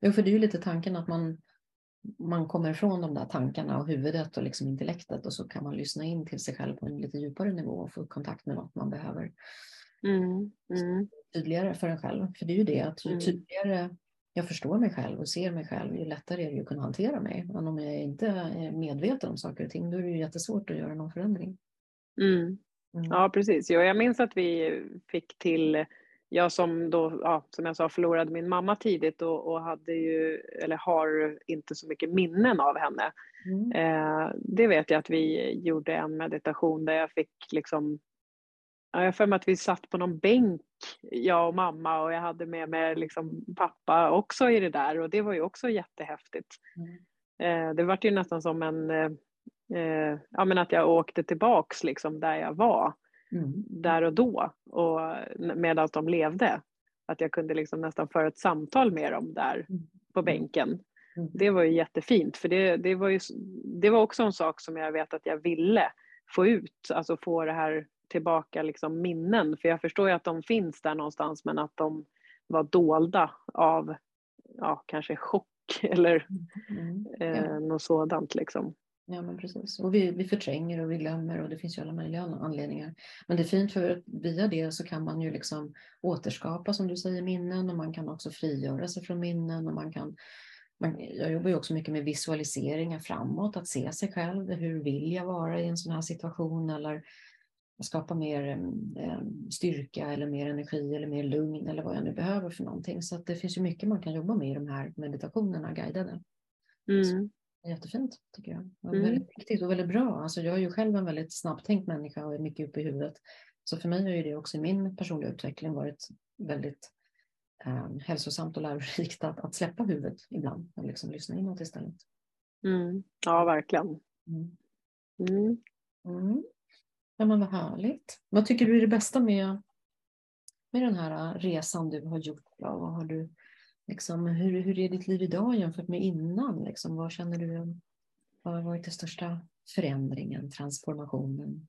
Jo, för det är ju lite tanken att man man kommer ifrån de där tankarna och huvudet och liksom intellektet och så kan man lyssna in till sig själv på en lite djupare nivå och få kontakt med något man behöver. Mm, mm. Tydligare för en själv. För det är ju det att ju mm. tydligare jag förstår mig själv och ser mig själv, ju lättare är det att kunna hantera mig. Men om jag inte är medveten om saker och ting, då är det ju jättesvårt att göra någon förändring. Mm. Mm. Ja, precis. Jo, jag minns att vi fick till jag som då, ja, som jag sa, förlorade min mamma tidigt och, och, hade ju, eller har inte så mycket minnen av henne. Mm. Eh, det vet jag att vi gjorde en meditation där jag fick liksom, ja, jag för mig att vi satt på någon bänk, jag och mamma och jag hade med mig liksom pappa också i det där och det var ju också jättehäftigt. Mm. Eh, det var ju nästan som en, eh, ja men att jag åkte tillbaks liksom där jag var. Mm. där och då och medan de levde. Att jag kunde liksom nästan föra ett samtal med dem där mm. på bänken. Mm. Det var ju jättefint för det, det, var ju, det var också en sak som jag vet att jag ville få ut, alltså få det här tillbaka liksom minnen. För jag förstår ju att de finns där någonstans men att de var dolda av ja, kanske chock *laughs* eller mm. eh, något sådant. Liksom. Ja, men precis. Och vi, vi förtränger och vi glömmer och det finns ju alla möjliga anledningar. Men det är fint för via det så kan man ju liksom återskapa, som du säger, minnen och man kan också frigöra sig från minnen och man kan man, jag jobbar ju också mycket med visualiseringar framåt, att se sig själv. Hur vill jag vara i en sån här situation? Eller skapa mer eh, styrka eller mer energi eller mer lugn eller vad jag nu behöver för någonting. Så att det finns ju mycket man kan jobba med i de här meditationerna guidade. Mm. Jättefint tycker jag. Och mm. Väldigt viktigt och väldigt bra. Alltså jag är ju själv en väldigt snabbtänkt människa och är mycket uppe i huvudet. Så för mig har ju det också i min personliga utveckling varit väldigt eh, hälsosamt och lärorikt att, att släppa huvudet ibland och liksom lyssna inåt istället. Mm. Ja, verkligen. Mm. Mm. mm. Ja, men vad härligt. Vad tycker du är det bästa med, med den här resan du har gjort? Vad har du Liksom, hur, hur är ditt liv idag jämfört med innan? Liksom, vad känner du vad har varit den största förändringen, transformationen?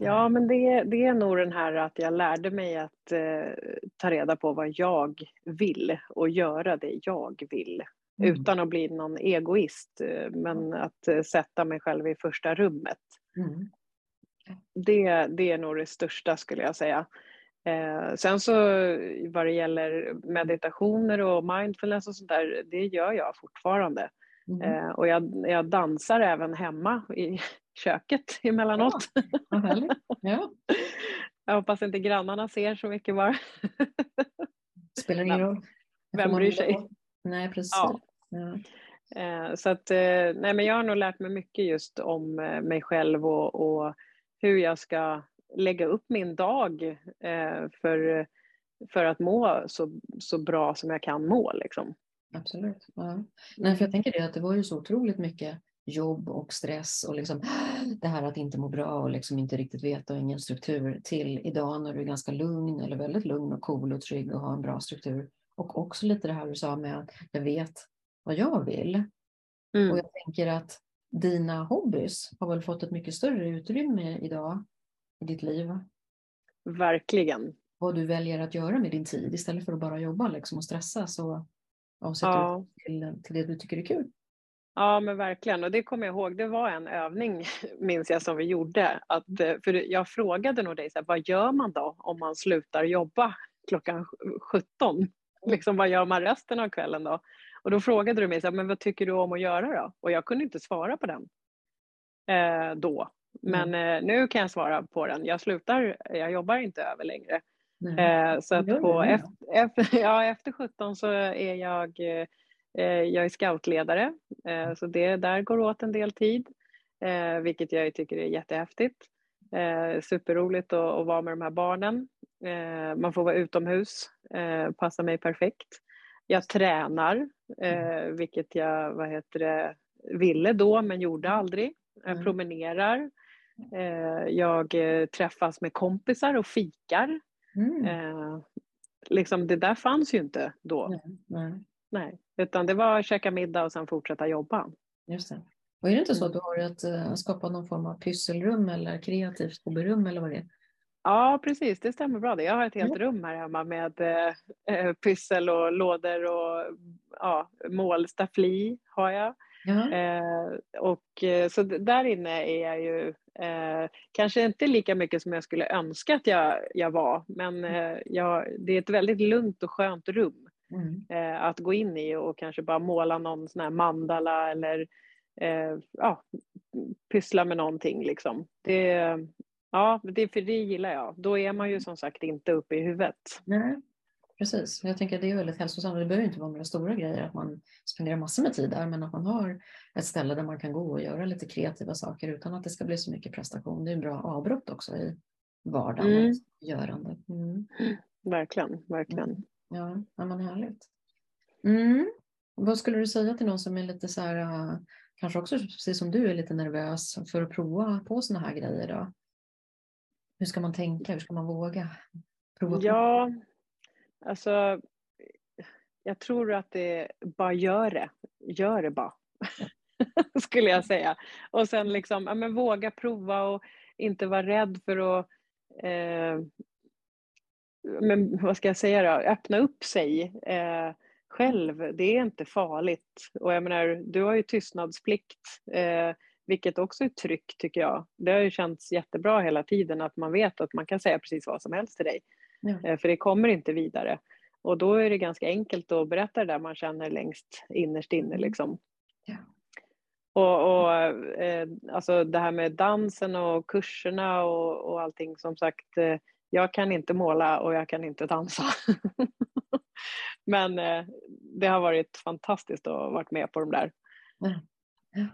Ja, men det, det är nog den här att jag lärde mig att eh, ta reda på vad jag vill och göra det jag vill. Mm. Utan att bli någon egoist, eh, men att eh, sätta mig själv i första rummet. Mm. Det, det är nog det största skulle jag säga. Eh, sen så vad det gäller meditationer och mindfulness och sånt där, det gör jag fortfarande. Mm. Eh, och jag, jag dansar även hemma i *laughs* köket emellanåt. Ja, ja. *laughs* Jag hoppas inte grannarna ser så mycket bara. Spelar ingen roll. Vem bryr sig? Nej, precis. Ja. ja. Eh, så att, eh, nej men jag har nog lärt mig mycket just om eh, mig själv och, och hur jag ska lägga upp min dag för, för att må så, så bra som jag kan må. Liksom. Absolut. Ja. Nej, för jag tänker det att det var ju så otroligt mycket jobb och stress och liksom *gasps* det här att inte må bra och liksom inte riktigt veta och ingen struktur till idag när du är ganska lugn eller väldigt lugn och cool och trygg och har en bra struktur. Och också lite det här du sa med att jag vet vad jag vill. Mm. Och jag tänker att dina hobbys har väl fått ett mycket större utrymme idag i ditt liv. Verkligen. Vad du väljer att göra med din tid istället för att bara jobba liksom och stressa så avsätter ja. du till, till det du tycker är kul. Ja men verkligen och det kommer jag ihåg, det var en övning *laughs* minns jag som vi gjorde. Att, eh, för jag frågade nog dig, så här, vad gör man då om man slutar jobba klockan 17? Liksom, vad gör man resten av kvällen då? Och då frågade du mig, så här, men vad tycker du om att göra då? Och jag kunde inte svara på den eh, då. Men mm. eh, nu kan jag svara på den. Jag slutar, jag jobbar inte över längre. Eh, så att på efter, efter, *laughs* ja, efter 17 så är jag, eh, jag är scoutledare. Eh, så det, där går åt en del tid. Eh, vilket jag tycker är jättehäftigt. Eh, superroligt att, att vara med de här barnen. man får vara utomhus, passar mig perfekt. Jag tränar, eh, vilket jag vad heter det, ville då men gjorde aldrig. Jag mm. promenerar. Eh, jag eh, träffas med kompisar och fikar. Mm. Eh, liksom det där fanns ju inte då. Nej, nej. nej, utan det var att käka middag och sen fortsätta jobba. Just det. Och är det inte så att mm. du har ett, eh, skapat någon form av pysselrum eller kreativt hobbyrum eller vad det är? Ja, preris. Det stämmer bra. Jag har ett helt rum här hemma med eh, pyssel och lådor och ja, målstaffli har jag. Eh, och, eh, så där inne är jag ju eh, kanske inte lika mycket som jag skulle önska att jag, jag var, men mm. eh, jag, det är ett väldigt lugnt och skönt rum mm. eh, att gå in i och kanske bara måla någon sån här mandala eller eh, ja, pyssla med någonting. Liksom. Det, Ja, det, för det gillar jag. Då är man ju som sagt inte uppe i huvudet. Nej, precis. Jag tänker att det är väldigt hälsosamt. Det behöver inte vara några stora grejer, att man spenderar massor med tid där, men att man har ett ställe där man kan gå och göra lite kreativa saker utan att det ska bli så mycket prestation. Det är en bra avbrott också i vardagen mm. och görande. Mm. Verkligen, verkligen. Mm. Ja, ja men härligt. Mm. Vad skulle du säga till någon som är lite så här, äh, kanske också precis som du är lite nervös för att prova på sådana här grejer då? Hur ska man tänka? Hur ska man våga? Prova ja, alltså jag tror att det bara gör det. Gör det bara. *laughs* Skulle jag säga. Och sen liksom, ja, men våga prova och inte vara rädd för att eh, men vad ska jag säga då, öppna upp sig eh, själv. Det är inte farligt. Och jag menar, du har ju tystnadsplikt. Eh, vilket också är tryggt tycker jag. Det har ju känts jättebra hela tiden att man vet att man kan säga precis vad som helst till dig. Ja. Eh, för det kommer inte vidare. Och då är det ganska enkelt att berätta det där man känner längst innerst inne. Liksom. Ja. Och, och eh, alltså det här med dansen och kurserna och, och allting som sagt. Eh, jag kan inte måla och jag kan inte dansa. *laughs* Men eh, det har varit fantastiskt att ha varit med på de där. Ja.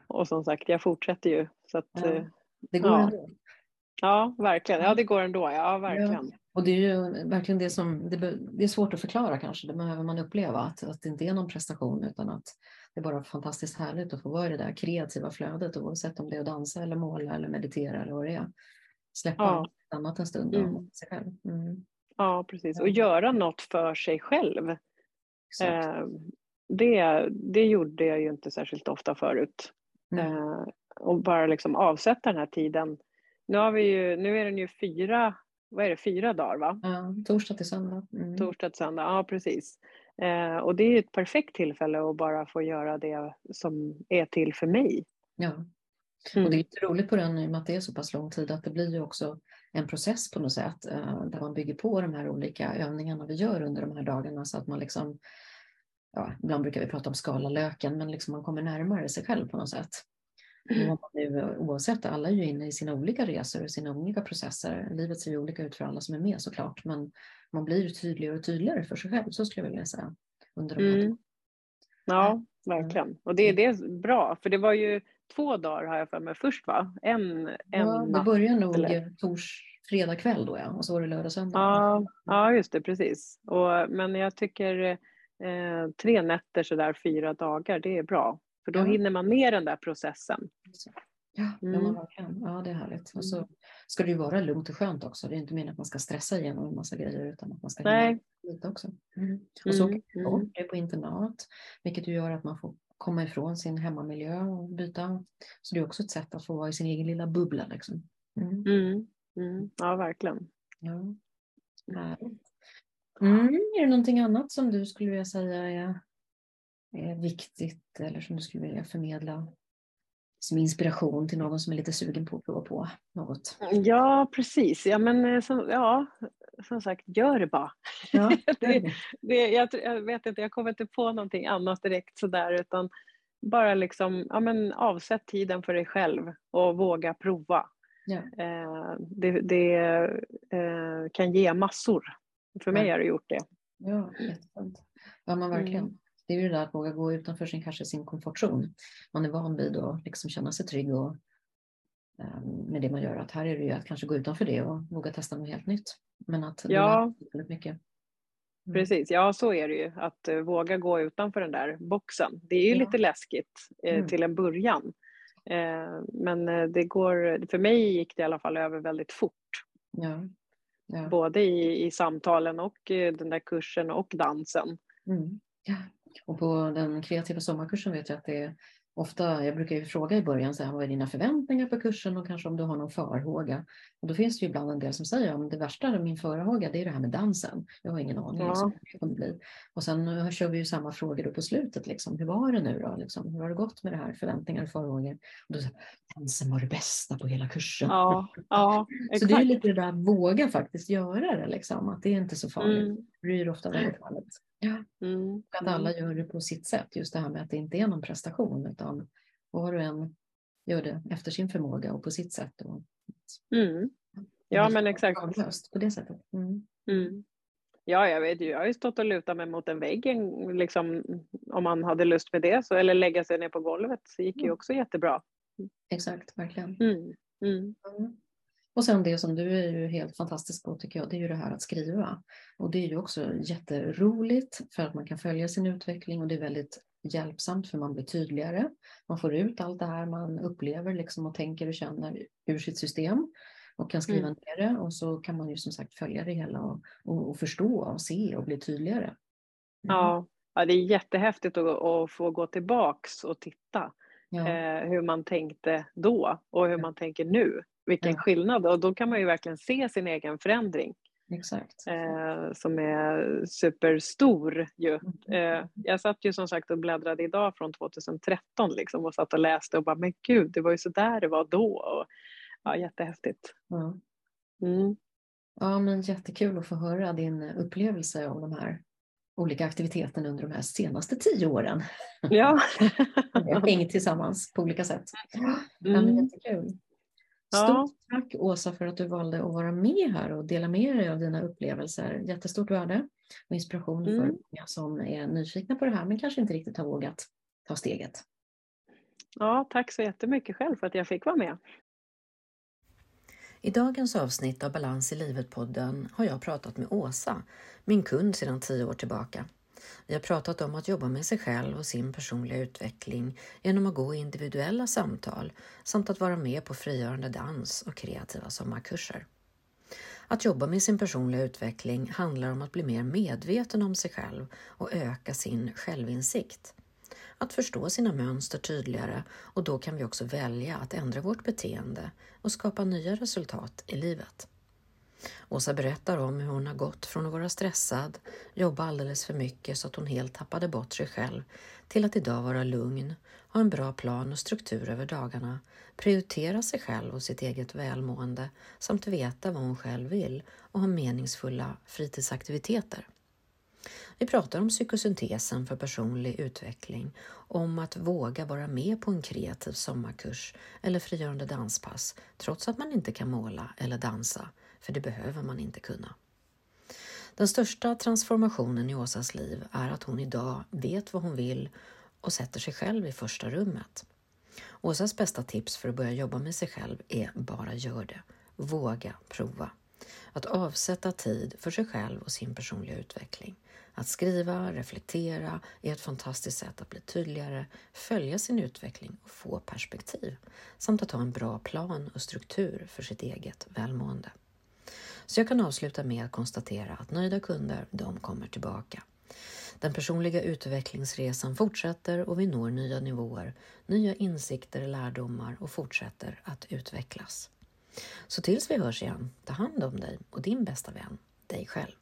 Och som sagt, jag fortsätter ju. Så att, ja, eh, det går ja. ändå. Ja, verkligen. Ja, det går ändå. Ja, verkligen. Ja. Och det är ju verkligen det som, det, det, är svårt att förklara kanske, det behöver man uppleva, att, att det inte är någon prestation utan att det är bara fantastiskt härligt att få vara i det där kreativa flödet oavsett om det är att dansa eller måla eller meditera eller vad det är. Släppa ja. annat en stund mm. sig själv. Mm. Ja, precis. Och göra något för sig själv. Eh, det, det gjorde jag ju inte särskilt ofta förut. Mm. Eh, och bara liksom avsätta den här tiden. Nu, har vi ju, nu är den ju fyra, vad är det, fyra dagar va? Ja, torsdag till söndag. Mm. Torsdag till söndag, ja precis. Eh, och det är ju ett perfekt tillfälle att bara få göra det som är till för mig. Ja. Mm. Och det är lite roligt på den i och med att det är så pass lång tid att det blir ju också en process på något sätt eh, där man bygger på de här olika övningarna vi gör under de här dagarna så att man liksom ja, ibland brukar vi prata om skala löken, men liksom man kommer närmare sig själv på något sätt. Mm. Nu, oavsett, alla är ju inne i sina olika resor och sina olika processer. Livet ser ju olika ut för alla som är med såklart, men man blir tydligare och tydligare för sig själv, så skulle jag vilja säga. Under de mm. Ja, verkligen. Och det, det är bra, för det var ju två dagar har jag för mig först va? En, en ja, det började nog eller? tors, fredag kväll då ja, och så var det lördag söndag. Ja, ja just det, precis. Och, men jag tycker eh, tre nätter sådär fyra dagar, det är bra. För då ja. hinner man med den där processen. Ja, mm. ja, det är härligt. Och så mm. ska det ju vara lugnt och skönt också. Det är inte meningen att man ska stressa igenom en massa grejer utan att man ska hinna lite också. Mm. Och så mm. mm. det på internat, vilket ju gör att man får komma ifrån sin hemmamiljö och byta. Så det är också ett sätt att få vara i sin egen lilla bubbla. Liksom. Mm. Mm. Ja, verkligen. Ja. Är det någonting annat som du skulle vilja säga är, är viktigt eller som du skulle vilja förmedla som inspiration till någon som är lite sugen på att prova på något? Ja, precis. Ja, men eh, som, ja, som sagt, gör det bara. Ja, *laughs* det, det, jag, jag, vet inte, jag kommer inte på någonting annat direkt sådär utan bara liksom, ja, men avsätt tiden för dig själv och våga prova. Ja. Eh, det, det eh, kan ge massor. För mig ja. har det gjort det. Ja, jättefint. Ja, men verkligen. Mm. Det är ju det där att våga gå utanför sin, kanske sin komfortzon. Man är van vid att liksom känna sig trygg och, eh, med det man gör. Att här är det ju att kanske gå utanför det och våga testa något helt nytt. Men att ja. väldigt mycket. Mm. Precis, ja så är det ju. Att uh, våga gå utanför den där boxen. Det är ju ja. lite läskigt uh, mm. till en början. Uh, men det går, för mig gick det i alla fall över väldigt fort. Ja. Ja. Både i, i samtalen och den där kursen och dansen. Mm. Och på den kreativa sommarkursen vet jag att det är ofta, jag brukar ju fråga i början, så här, vad är dina förväntningar på kursen och kanske om du har någon farhåga. Och då finns det ju ibland en del som säger, att det värsta, min farhåga, det är det här med dansen. Jag har ingen aning ja. liksom, hur det kommer bli. Och sen uh, kör vi ju samma frågor då på slutet, liksom. hur var det nu då? Liksom, hur har det gått med det här, förväntningar och farhågor? Och då säger dansen var det bästa på hela kursen. Ja, ja, så det är lite det där våga faktiskt göra det, liksom, att det är inte så farligt. Mm. Det ju ofta väldigt farligt. Ja. Mm. Att alla mm. gör det på sitt sätt, just det här med att det inte är någon prestation utan var och en gör det efter sin förmåga och på sitt sätt. Och, mm. Ja men exakt. På det sättet. Mm. mm. Ja, jag vet ju. Jag har ju stått och lutat mig mot en vägg liksom, om man hade lust med det. Så, eller lägga sig ner på golvet. Så gick ju mm. också jättebra. Exakt, verkligen. Mm. Mm. Och sen det som du är ju helt fantastisk på tycker jag, det är ju det här att skriva. Och det är ju också jätteroligt för att man kan följa sin utveckling och det är väldigt hjälpsamt för man blir tydligare. Man får ut allt det här man upplever liksom och tänker och känner ur sitt system och kan skriva mm. ner det och så kan man ju som sagt följa det hela och, och, och förstå och se och bli tydligare. Mm. Ja, ja, det är jättehäftigt att, att få gå tillbaks och titta ja. eh, hur man tänkte då och hur ja. man tänker nu vilken ja. skillnad och då kan man ju verkligen se sin egen förändring. Exakt. Eh, som är superstor ju. Mm. Eh, jag satt ju som sagt och bläddrade idag från 2013 liksom och satt och läste och bara men gud det var ju så där det var då. Och, ja, jättehäftigt. Ja. Mm. ja men jättekul att få höra din upplevelse av de här olika aktiviteterna under de här senaste tio åren. Ja. Vi har hängt tillsammans på olika sätt. Mm. Ja, men jättekul. Stort ja. tack Åsa för att du valde att vara med här och dela med dig av dina upplevelser. Jättestort värde och inspiration mm. för många som är nyfikna på det här men kanske inte riktigt har vågat ta steget. Ja, tack så jättemycket själv för att jag fick vara med. I dagens avsnitt av Balans i livet-podden har jag pratat med Åsa, min kund sedan tio år tillbaka. Vi har pratat om att jobba med sig själv och sin personliga utveckling genom att gå i individuella samtal samt att vara med på frigörande dans och kreativa sommarkurser. Att jobba med sin personliga utveckling handlar om att bli mer medveten om sig själv och öka sin självinsikt. Att förstå sina mönster tydligare och då kan vi också välja att ändra vårt beteende och skapa nya resultat i livet. Åsa berättar om hur hon har gått från att vara stressad, jobba alldeles för mycket så att hon helt tappade bort sig själv, till att idag vara lugn, ha en bra plan och struktur över dagarna, prioritera sig själv och sitt eget välmående samt veta vad hon själv vill och ha meningsfulla fritidsaktiviteter. Vi pratar om psykosyntesen för personlig utveckling, om att våga vara med på en kreativ sommarkurs eller frigörande danspass trots att man inte kan måla eller dansa, för det behöver man inte kunna. Den största transformationen i Åsas liv är att hon idag vet vad hon vill och sätter sig själv i första rummet. Åsas bästa tips för att börja jobba med sig själv är bara gör det. Våga prova. Att avsätta tid för sig själv och sin personliga utveckling. Att skriva, reflektera är ett fantastiskt sätt att bli tydligare, följa sin utveckling och få perspektiv samt att ha en bra plan och struktur för sitt eget välmående. Så jag kan avsluta med att konstatera att nöjda kunder, de kommer tillbaka. Den personliga utvecklingsresan fortsätter och vi når nya nivåer, nya insikter, lärdomar och fortsätter att utvecklas. Så tills vi hörs igen, ta hand om dig och din bästa vän, dig själv.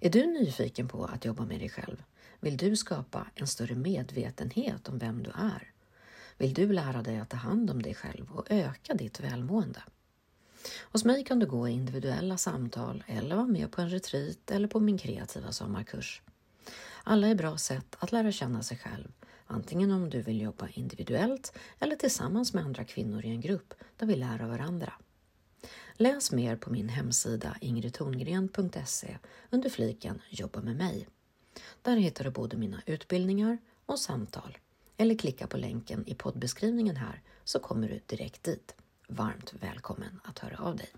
Är du nyfiken på att jobba med dig själv? Vill du skapa en större medvetenhet om vem du är? Vill du lära dig att ta hand om dig själv och öka ditt välmående? Hos mig kan du gå individuella samtal eller vara med på en retreat eller på min kreativa sommarkurs. Alla är bra sätt att lära känna sig själv, antingen om du vill jobba individuellt eller tillsammans med andra kvinnor i en grupp där vi lär av varandra. Läs mer på min hemsida ingridtorngren.se under fliken Jobba med mig. Där hittar du både mina utbildningar och samtal. Eller klicka på länken i poddbeskrivningen här så kommer du direkt dit varmt välkommen att höra av dig.